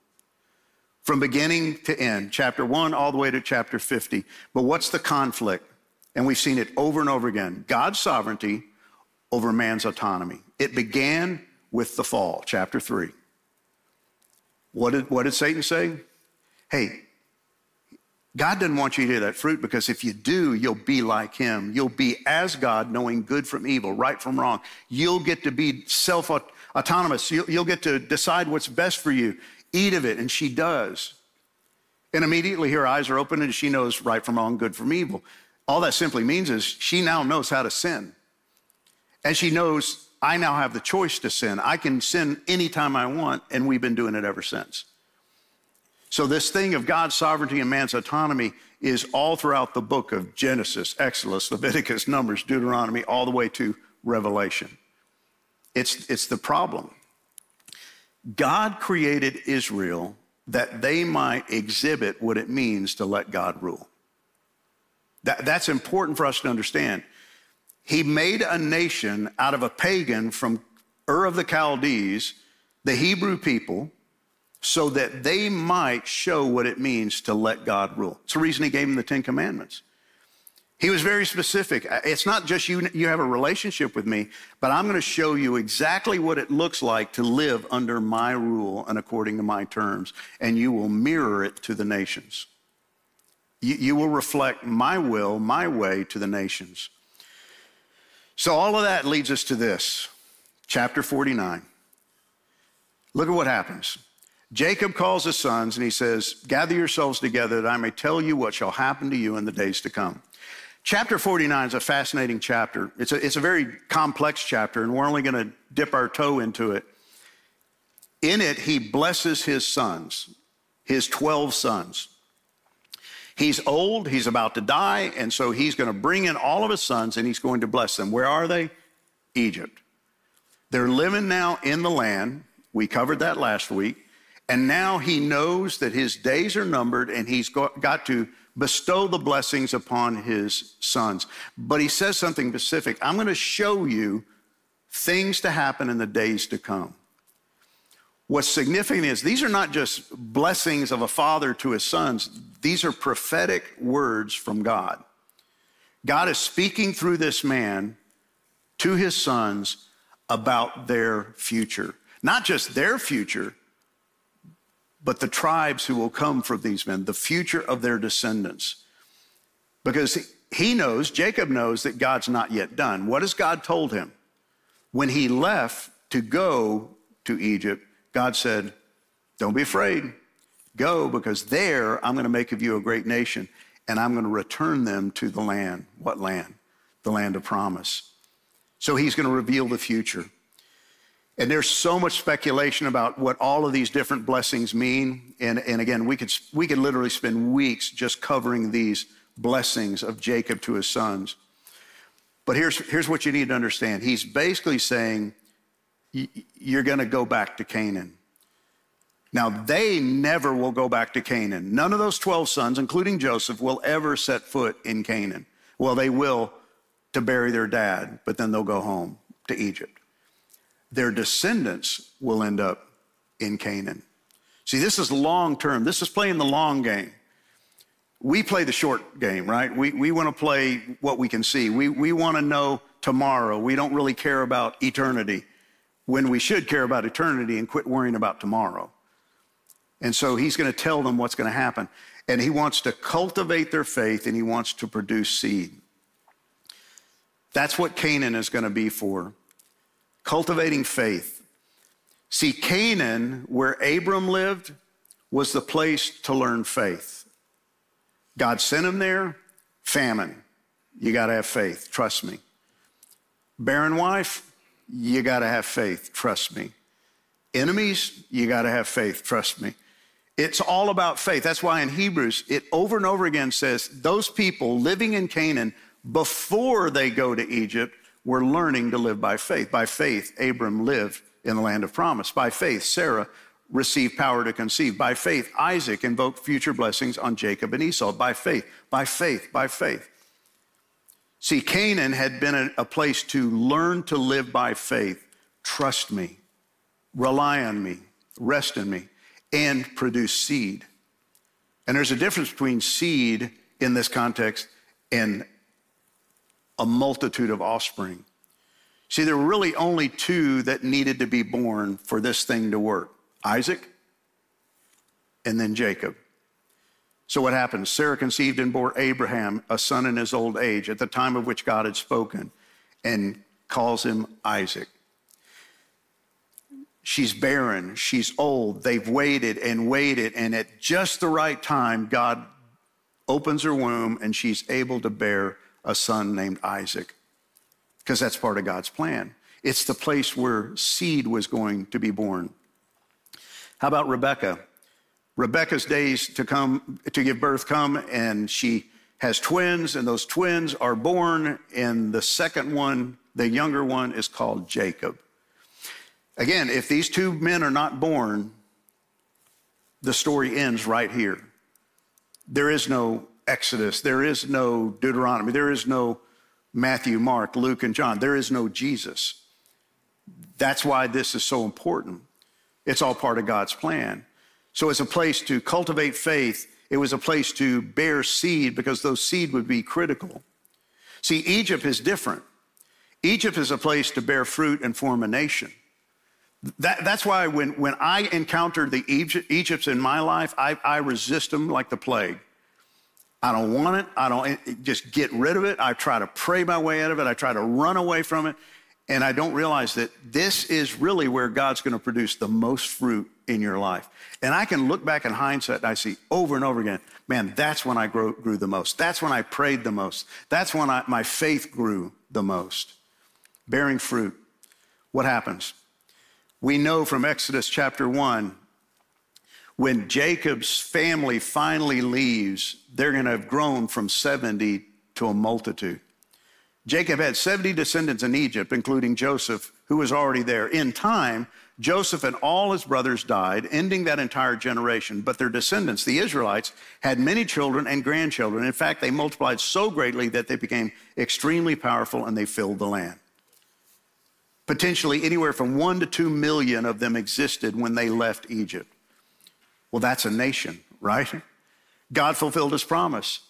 From beginning to end, chapter one all the way to chapter 50. But what's the conflict? And we've seen it over and over again God's sovereignty over man's autonomy. It began with the fall, chapter three. What did, what did Satan say? Hey, God doesn't want you to eat that fruit because if you do, you'll be like him. You'll be as God, knowing good from evil, right from wrong. You'll get to be self autonomous. You'll, you'll get to decide what's best for you. Eat of it. And she does. And immediately her eyes are open and she knows right from wrong, good from evil. All that simply means is she now knows how to sin. And she knows I now have the choice to sin. I can sin anytime I want, and we've been doing it ever since. So, this thing of God's sovereignty and man's autonomy is all throughout the book of Genesis, Exodus, Leviticus, Numbers, Deuteronomy, all the way to Revelation. It's, it's the problem. God created Israel that they might exhibit what it means to let God rule. That, that's important for us to understand. He made a nation out of a pagan from Ur of the Chaldees, the Hebrew people, so that they might show what it means to let God rule. It's the reason he gave them the Ten Commandments. He was very specific. Uh, it's not just you, you have a relationship with me, but I'm going to show you exactly what it looks like to live under my rule and according to my terms, and you will mirror it to the nations. You, you will reflect my will, my way to the nations. So, all of that leads us to this chapter 49. Look at what happens. Jacob calls his sons and he says, Gather yourselves together that I may tell you what shall happen to you in the days to come. Chapter 49 is a fascinating chapter. It's a, it's a very complex chapter, and we're only going to dip our toe into it. In it, he blesses his sons, his 12 sons. He's old, he's about to die, and so he's going to bring in all of his sons and he's going to bless them. Where are they? Egypt. They're living now in the land. We covered that last week. And now he knows that his days are numbered and he's got to bestow the blessings upon his sons. But he says something specific I'm going to show you things to happen in the days to come. What's significant is these are not just blessings of a father to his sons, these are prophetic words from God. God is speaking through this man to his sons about their future. Not just their future, but the tribes who will come from these men, the future of their descendants. Because he knows, Jacob knows that God's not yet done. What has God told him? When he left to go to Egypt, God said, Don't be afraid. Go, because there I'm going to make of you a great nation, and I'm going to return them to the land. What land? The land of promise. So he's going to reveal the future. And there's so much speculation about what all of these different blessings mean. And, and again, we could, we could literally spend weeks just covering these blessings of Jacob to his sons. But here's, here's what you need to understand He's basically saying, You're going to go back to Canaan. Now, they never will go back to Canaan. None of those 12 sons, including Joseph, will ever set foot in Canaan. Well, they will to bury their dad, but then they'll go home to Egypt their descendants will end up in Canaan. See, this is long term. This is playing the long game. We play the short game, right? We, we want to play what we can see. We, we want to know tomorrow. We don't really care about eternity when we should care about eternity and quit worrying about tomorrow. And so he's going to tell them what's going to happen. And he wants to cultivate their faith and he wants to produce seed. That's what Canaan is going to be for. Cultivating faith. See, Canaan, where Abram lived, was the place to learn faith. God sent him there, famine. You got to have faith, trust me. Barren wife, you got to have faith, trust me. Enemies, you got to have faith, trust me. It's all about faith. That's why in Hebrews, it over and over again says those people living in Canaan before they go to Egypt were learning to live by faith. By faith, Abram lived in the land of promise. By faith, Sarah received power to conceive. By faith, Isaac invoked future blessings on Jacob and Esau. By faith, by faith, by faith. See, Canaan had been a, a place to learn to live by faith. Trust me, rely on me, rest in me, and produce seed. And there's a difference between seed in this context and a multitude of offspring. See, there were really only two that needed to be born for this thing to work Isaac and then Jacob. So what happens? Sarah conceived and bore Abraham a son in his old age at the time of which God had spoken and calls him Isaac. She's barren, she's old. They've waited and waited, and at just the right time, God opens her womb and she's able to bear a son named Isaac because that's part of God's plan. It's the place where seed was going to be born. How about Rebecca? Rebecca's days to come to give birth come and she has twins and those twins are born and the second one, the younger one is called Jacob. Again, if these two men are not born, the story ends right here. There is no Exodus, there is no Deuteronomy, there is no Matthew, Mark, Luke, and John. There is no Jesus. That's why this is so important. It's all part of God's plan. So it's a place to cultivate faith. It was a place to bear seed because those seed would be critical. See, Egypt is different. Egypt is a place to bear fruit and form a nation. That, that's why when, when I encounter the Egypt, Egypts in my life, I, I resist them like the plague. I don't want it. I don't just get rid of it. I try to pray my way out of it. I try to run away from it. And I don't realize that this is really where God's going to produce the most fruit in your life. And I can look back in hindsight and I see over and over again, man, that's when I grew, grew the most. That's when I prayed the most. That's when I, my faith grew the most. Bearing fruit. What happens? We know from Exodus chapter 1 when Jacob's family finally leaves, they're going to have grown from 70 to a multitude. Jacob had 70 descendants in Egypt, including Joseph, who was already there. In time, Joseph and all his brothers died, ending that entire generation. But their descendants, the Israelites, had many children and grandchildren. In fact, they multiplied so greatly that they became extremely powerful and they filled the land. Potentially anywhere from one to two million of them existed when they left Egypt. Well, that's a nation, right? God fulfilled his promise.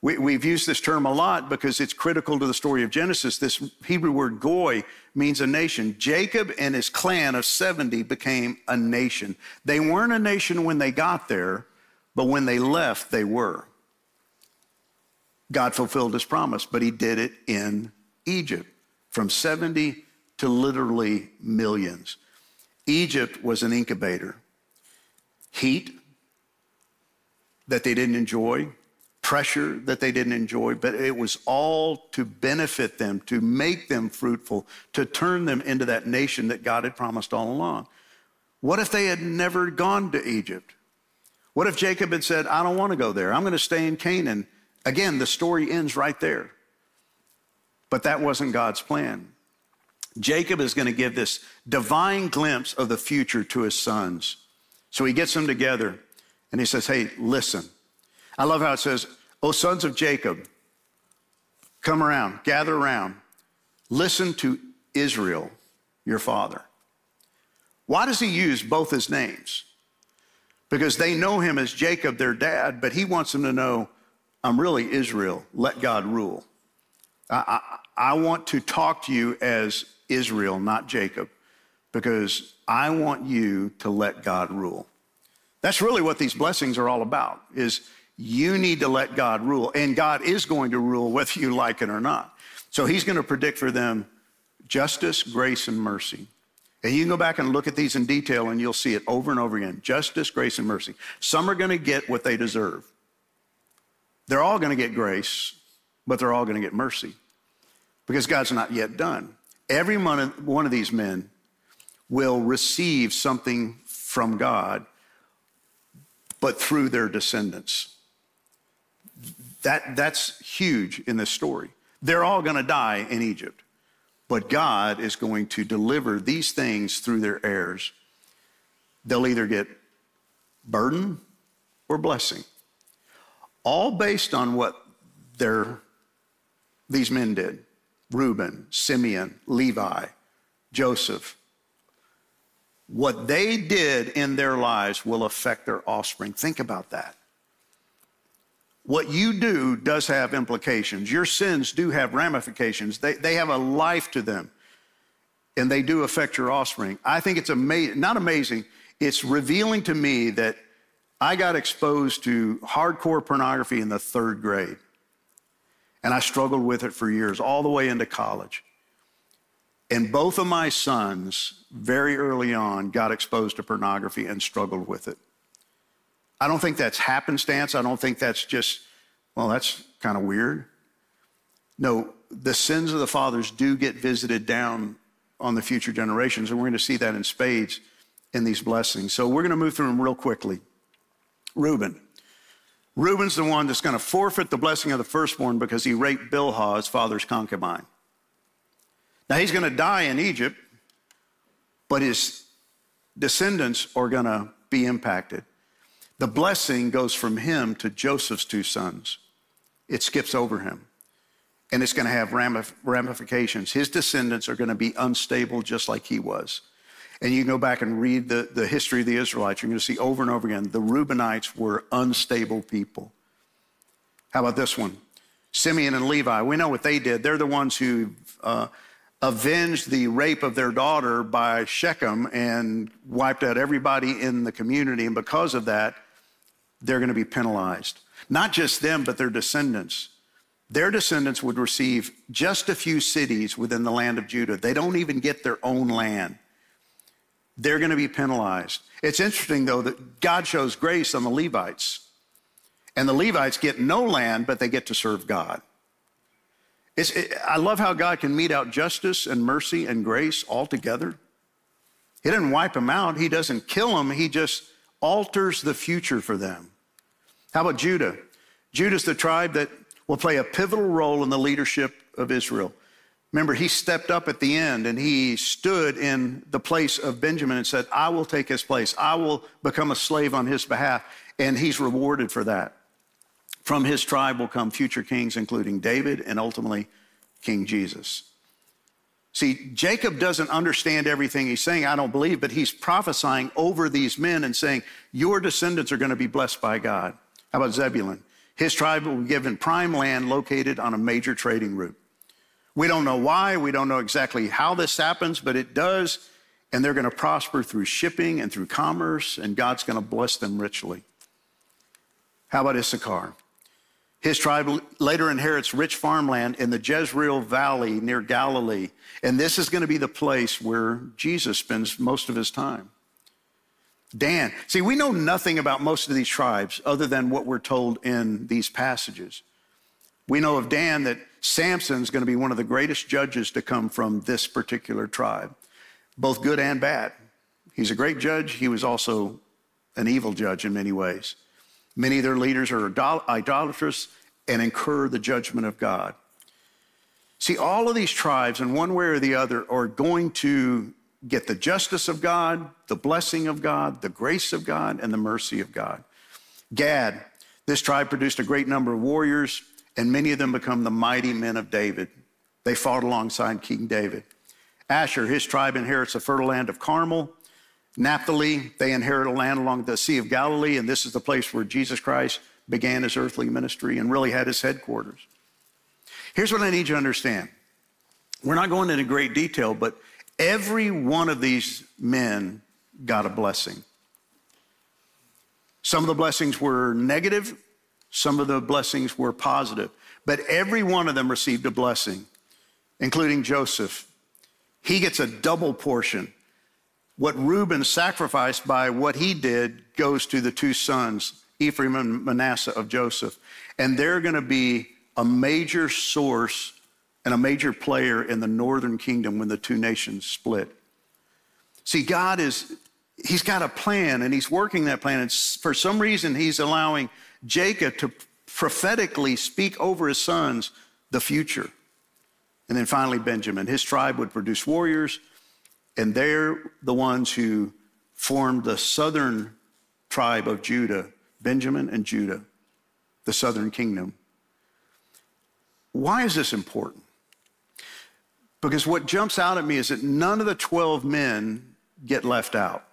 We, have used this term a lot because it's critical to the story of Genesis. This Hebrew word goy means a nation. Jacob and his clan of 70 became a nation. They weren't a nation when they got there, but when they left, they were. God fulfilled his promise, but he did it in Egypt from 70 to literally millions. Egypt was an incubator. Heat that they didn't enjoy, pressure that they didn't enjoy, but it was all to benefit them, to make them fruitful, to turn them into that nation that God had promised all along. What if they had never gone to Egypt? What if Jacob had said, I don't want to go there, I'm going to stay in Canaan? Again, the story ends right there. But that wasn't God's plan. Jacob is going to give this divine glimpse of the future to his sons. So he gets them together and he says, Hey, listen. I love how it says, O sons of Jacob, come around, gather around, listen to Israel, your father. Why does he use both his names? Because they know him as Jacob, their dad, but he wants them to know, I'm really Israel. Let God rule. I, I, I want to talk to you as Israel, not Jacob, because I want you to let God rule. That's really what these blessings are all about, is you need to let God rule. And God is going to rule whether you like it or not. So he's going to predict for them justice, grace, and mercy. And you can go back and look at these in detail and you'll see it over and over again justice, grace, and mercy. Some are going to get what they deserve. They're all going to get grace, but they're all going to get mercy because God's not yet done. Every one of, these men will receive something from God, but through their descendants. That, that's huge in this story. They're all going to die in Egypt. But God is going to deliver these things through their heirs. They'll either get burden or blessing, all based on what their, these men did Reuben, Simeon, Levi, Joseph. What they did in their lives will affect their offspring. Think about that. What you do does have implications. Your sins do have ramifications, they, they have a life to them, and they do affect your offspring. I think it's amazing, not amazing, it's revealing to me that I got exposed to hardcore pornography in the third grade. And I struggled with it for years, all the way into college. And both of my sons, very early on, got exposed to pornography and struggled with it. I don't think that's happenstance. I don't think that's just, well, that's kind of weird. No, the sins of the fathers do get visited down on the future generations, and we're going to see that in spades in these blessings. So we're going to move through them real quickly. Reuben. Reuben's the one that's going to forfeit the blessing of the firstborn because he raped Bilhah, his father's concubine. Now he's going to die in Egypt, but his descendants are going to be impacted. The blessing goes from him to Joseph's two sons. It skips over him. And it's going to have ramifications. His descendants are going to be unstable just like he was. And you can go back and read the, the history of the Israelites. You're going to see over and over again the Reubenites were unstable people. How about this one? Simeon and Levi. We know what they did. They're the ones who uh, avenged the rape of their daughter by Shechem and wiped out everybody in the community. And because of that, they're going to be penalized. Not just them, but their descendants. Their descendants would receive just a few cities within the land of Judah. They don't even get their own land. They're going to be penalized. It's interesting, though, that God shows grace on the Levites. And the Levites get no land, but they get to serve God. It, I love how God can mete out justice and mercy and grace all together. He doesn't wipe them out, He doesn't kill them, He just alters the future for them. How about Judah? Judah's the tribe that will play a pivotal role in the leadership of Israel. Remember, he stepped up at the end and he stood in the place of Benjamin and said, I will take his place. I will become a slave on his behalf. And he's rewarded for that. From his tribe will come future kings, including David and ultimately King Jesus. See, Jacob doesn't understand everything he's saying, I don't believe, but he's prophesying over these men and saying, Your descendants are going to be blessed by God. How about Zebulun? His tribe will be given prime land located on a major trading route. We don't know why, we don't know exactly how this happens, but it does, and they're going to prosper through shipping and through commerce, and God's going to bless them richly. How about Issachar? His tribe later inherits rich farmland in the Jezreel Valley near Galilee. And this is going to be the place where Jesus spends most of his time. Dan. See, we know nothing about most of these tribes other than what we're told in these passages. We know of Dan that Samson's going to be one of the greatest judges to come from this particular tribe, both good and bad. He's a great judge. He was also an evil judge in many ways. Many of their leaders are idolatrous and incur the judgment of God. See, all of these tribes, in one way or the other, are going to get the justice of God, the blessing of God, the grace of God, and the mercy of God. Gad, this tribe produced a great number of warriors, and many of them become the mighty men of David. They fought alongside King David. Asher, his tribe inherits the fertile land of Carmel. Naphtali, they inherit a land along the Sea of Galilee, and this is the place where Jesus Christ began his earthly ministry and really had his headquarters. Here's what I need you to understand. We're not going into great detail, but every one of these men got a blessing. Some of the blessings were negative, some of the blessings were positive, but every one of them received a blessing. including Joseph, he gets a double portion. What Reuben sacrificed by what he did goes to the two sons, Ephraim and Manasseh of Joseph. And they're going to be a major source and a major player in the northern kingdom when the two nations split. See, God is, He's got a plan and He's working that plan. And for some reason, He's allowing Jacob to prophetically speak over his sons the future. And then finally, Benjamin. His tribe would produce warriors, and they're the ones who formed the southern tribe of Judah, Benjamin and Judah, the southern kingdom. Why is this important? Because what jumps out at me is that none of the 12 men get left out.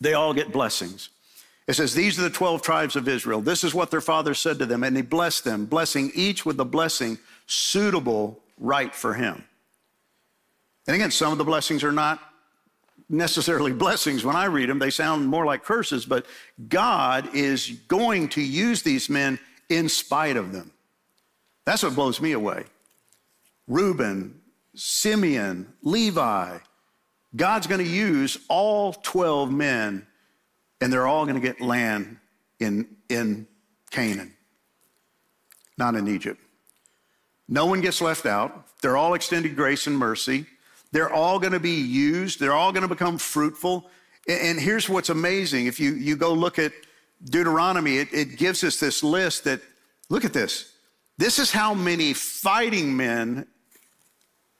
They all get blessings. It says, These are the 12 tribes of Israel. This is what their father said to them, and he blessed them, blessing each with a blessing suitable, right for him. And again, some of the blessings are not necessarily blessings when I read them. They sound more like curses, but God is going to use these men in spite of them. That's what blows me away. Reuben, Simeon, Levi. God's going to use all 12 men, and they're all going to get land in, in Canaan, not in Egypt. No one gets left out. They're all extended grace and mercy. They're all going to be used. They're all going to become fruitful. And here's what's amazing. If you, you go look at Deuteronomy, it, it gives us this list that, look at this. This is how many fighting men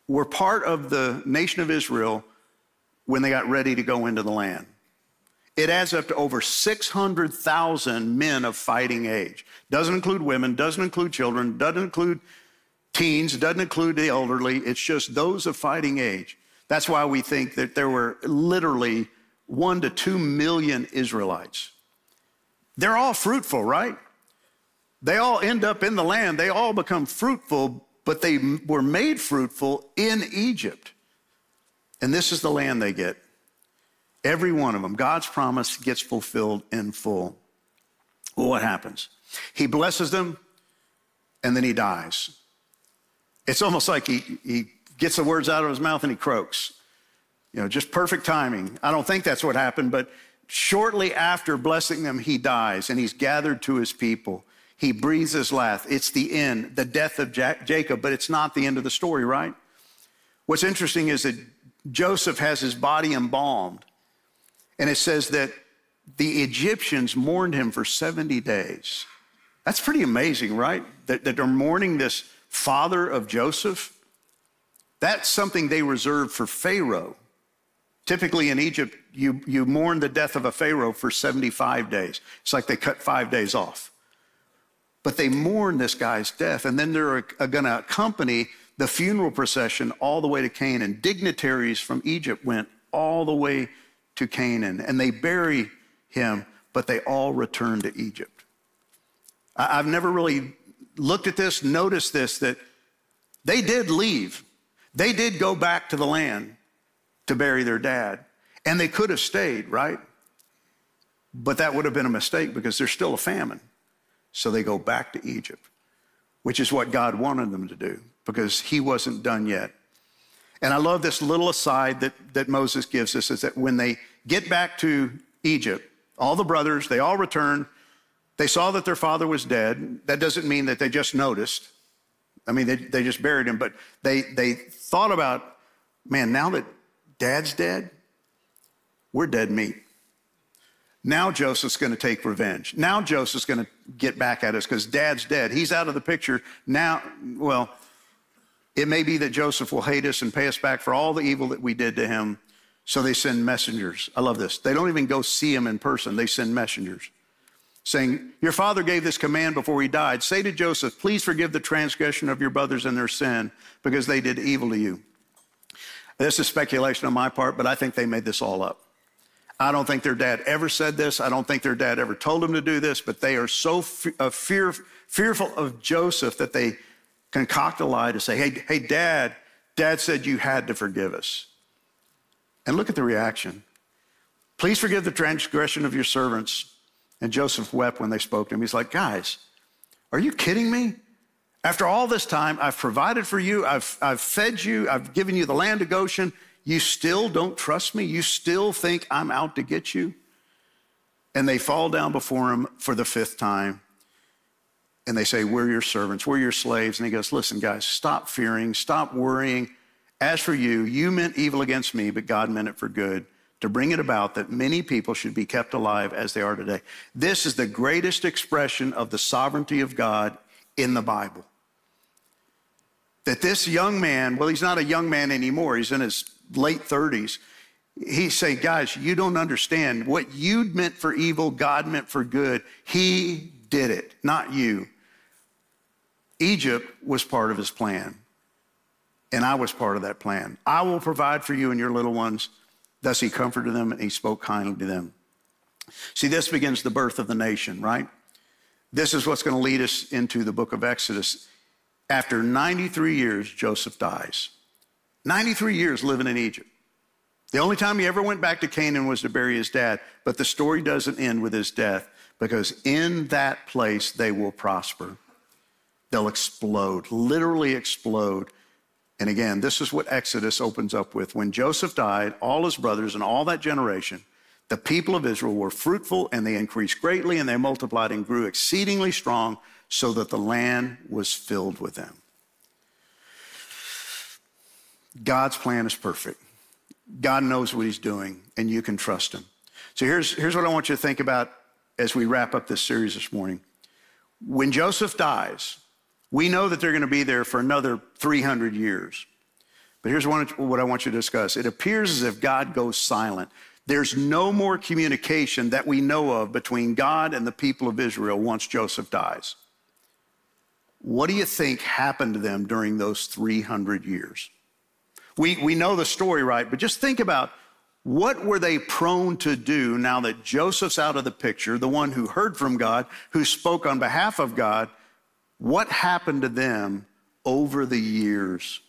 were part of the nation of Israel when they got ready to go into the land. It adds up to over 600,000 men of fighting age. Doesn't include women, doesn't include children, doesn't include teens, doesn't include the elderly. It's just those of fighting age. That's why we think that there were literally one to two million Israelites. They're all fruitful, right? They all end up in the land. They all become fruitful but they were made fruitful in Egypt. And this is the land they get. Every one of them, God's promise gets fulfilled in full. Well, what happens? He blesses them and then he dies. It's almost like he, he gets the words out of his mouth and he croaks. You know, just perfect timing. I don't think that's what happened, but shortly after blessing them, he dies and he's gathered to his people. He breathes his last. It's the end, the death of Jacob, but it's not the end of the story, right? What's interesting is that Joseph has his body embalmed, and it says that the Egyptians mourned him for 70 days. That's pretty amazing, right? That, that they're mourning this father of Joseph. That's something they reserved for Pharaoh. Typically in Egypt, you, you mourn the death of a Pharaoh for 75 days. It's like they cut five days off but they mourn this guy's death. And then they're uh, going to accompany the funeral procession all the way to Canaan. Dignitaries from Egypt went all the way to Canaan and they bury him, but they all return to Egypt. I've never really looked at this, noticed this, that they did leave. They did go back to the land to bury their dad. And they could have stayed, right? But that would have been a mistake because there's still a famine. So they go back to Egypt, which is what God wanted them to do because he wasn't done yet. And I love this little aside that, that Moses gives us is that when they get back to Egypt, all the brothers, they all return. They saw that their father was dead. That doesn't mean that they just noticed. I mean, they, they just buried him, but they, they thought about, man, now that dad's dead, we're dead meat. Now Joseph's going to take revenge. Now Joseph's going to get back at us because dad's dead. He's out of the picture. Now, well, it may be that Joseph will hate us and pay us back for all the evil that we did to him. So they send messengers. I love this. They don't even go see him in person, they send messengers saying, Your father gave this command before he died. Say to Joseph, Please forgive the transgression of your brothers and their sin because they did evil to you. This is speculation on my part, but I think they made this all up. I don't think their dad ever said this. I don't think their dad ever told them to do this, but they are so uh, fear, fearful of Joseph that they concoct a lie to say, hey, hey, dad, dad said you had to forgive us. And look at the reaction. Please forgive the transgression of your servants. And Joseph wept when they spoke to him. He's like, guys, are you kidding me? After all this time, I've provided for you, I've, I've fed you, I've given you the land of Goshen. You still don't trust me? You still think I'm out to get you? And they fall down before him for the fifth time. And they say, We're your servants, we're your slaves. And he goes, Listen, guys, stop fearing, stop worrying. As for you, you meant evil against me, but God meant it for good to bring it about that many people should be kept alive as they are today. This is the greatest expression of the sovereignty of God in the Bible. That this young man, well, he's not a young man anymore, he's in his late 30s. He's saying, guys, you don't understand. What you meant for evil, God meant for good. He did it, not you. Egypt was part of his plan, and I was part of that plan. I will provide for you and your little ones. Thus he comforted them and he spoke kindly to them. See, this begins the birth of the nation, right? This is what's going to lead us into the book of Exodus. After 93 years, Joseph dies. 93 years living in Egypt. The only time he ever went back to Canaan was to bury his dad, but the story doesn't end with his death because in that place they will prosper. They'll explode, literally explode. And again, this is what Exodus opens up with. When Joseph died, all his brothers and all that generation, the people of Israel were fruitful and they increased greatly and they multiplied and grew exceedingly strong so that the land was filled with them. God's plan is perfect. God knows what he's doing and you can trust him. So here's, here's what I want you to think about as we wrap up this series this morning. When Joseph dies, we know that they're going to be there for another 300 years. But here's what I want you to discuss. It appears as if God goes silent. There's no more communication that we know of between God and the people of Israel once Joseph dies. What do you think happened to them during those 300 years? We, we know the story, right? But just think about what were they prone to do now that Joseph's out of the picture, the one who heard from God, who spoke on behalf of God? What happened to them over the years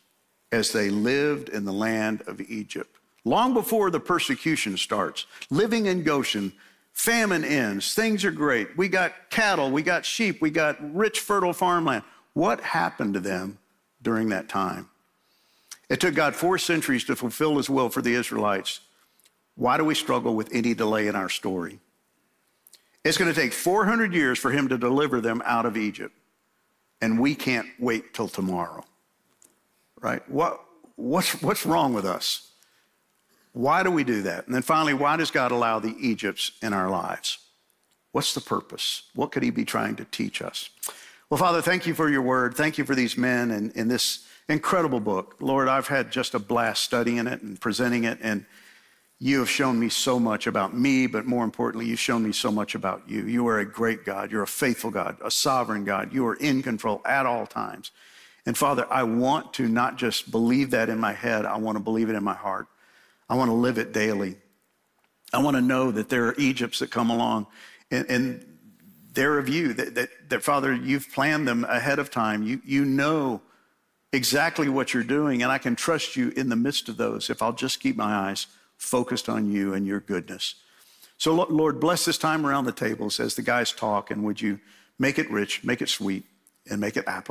as they lived in the land of Egypt? Long before the persecution starts, living in Goshen, famine ends, things are great. We got cattle, we got sheep, we got rich, fertile farmland. What happened to them during that time? It took God four centuries to fulfill his will for the Israelites. Why do we struggle with any delay in our story? It's going to take 400 years for him to deliver them out of Egypt and we can't wait till tomorrow. Right? What, what's, what's wrong with us? Why do we do that? And then finally, why does God allow the Egypts in our lives? What's the purpose? What could He be trying to teach us? Well, Father, thank you for your word. Thank you for these men and in this incredible book. Lord, I've had just a blast studying it and presenting it. And you have shown me so much about me, but more importantly, you've shown me so much about you. You are a great God. You're a faithful God, a sovereign God. You are in control at all times. And Father, I want to not just believe that in my head, I want to believe it in my heart. I want to live it daily. I want to know that there are Egypts that come along and, and they're of you, that, that, that, Father, you've planned them ahead of time. You, you know exactly what you're doing, and I can trust you in the midst of those if I'll just keep my eyes focused on you and your goodness. So, Lord, bless this time around the tables as the guys talk, and would you make it rich, make it sweet, and make it applicable.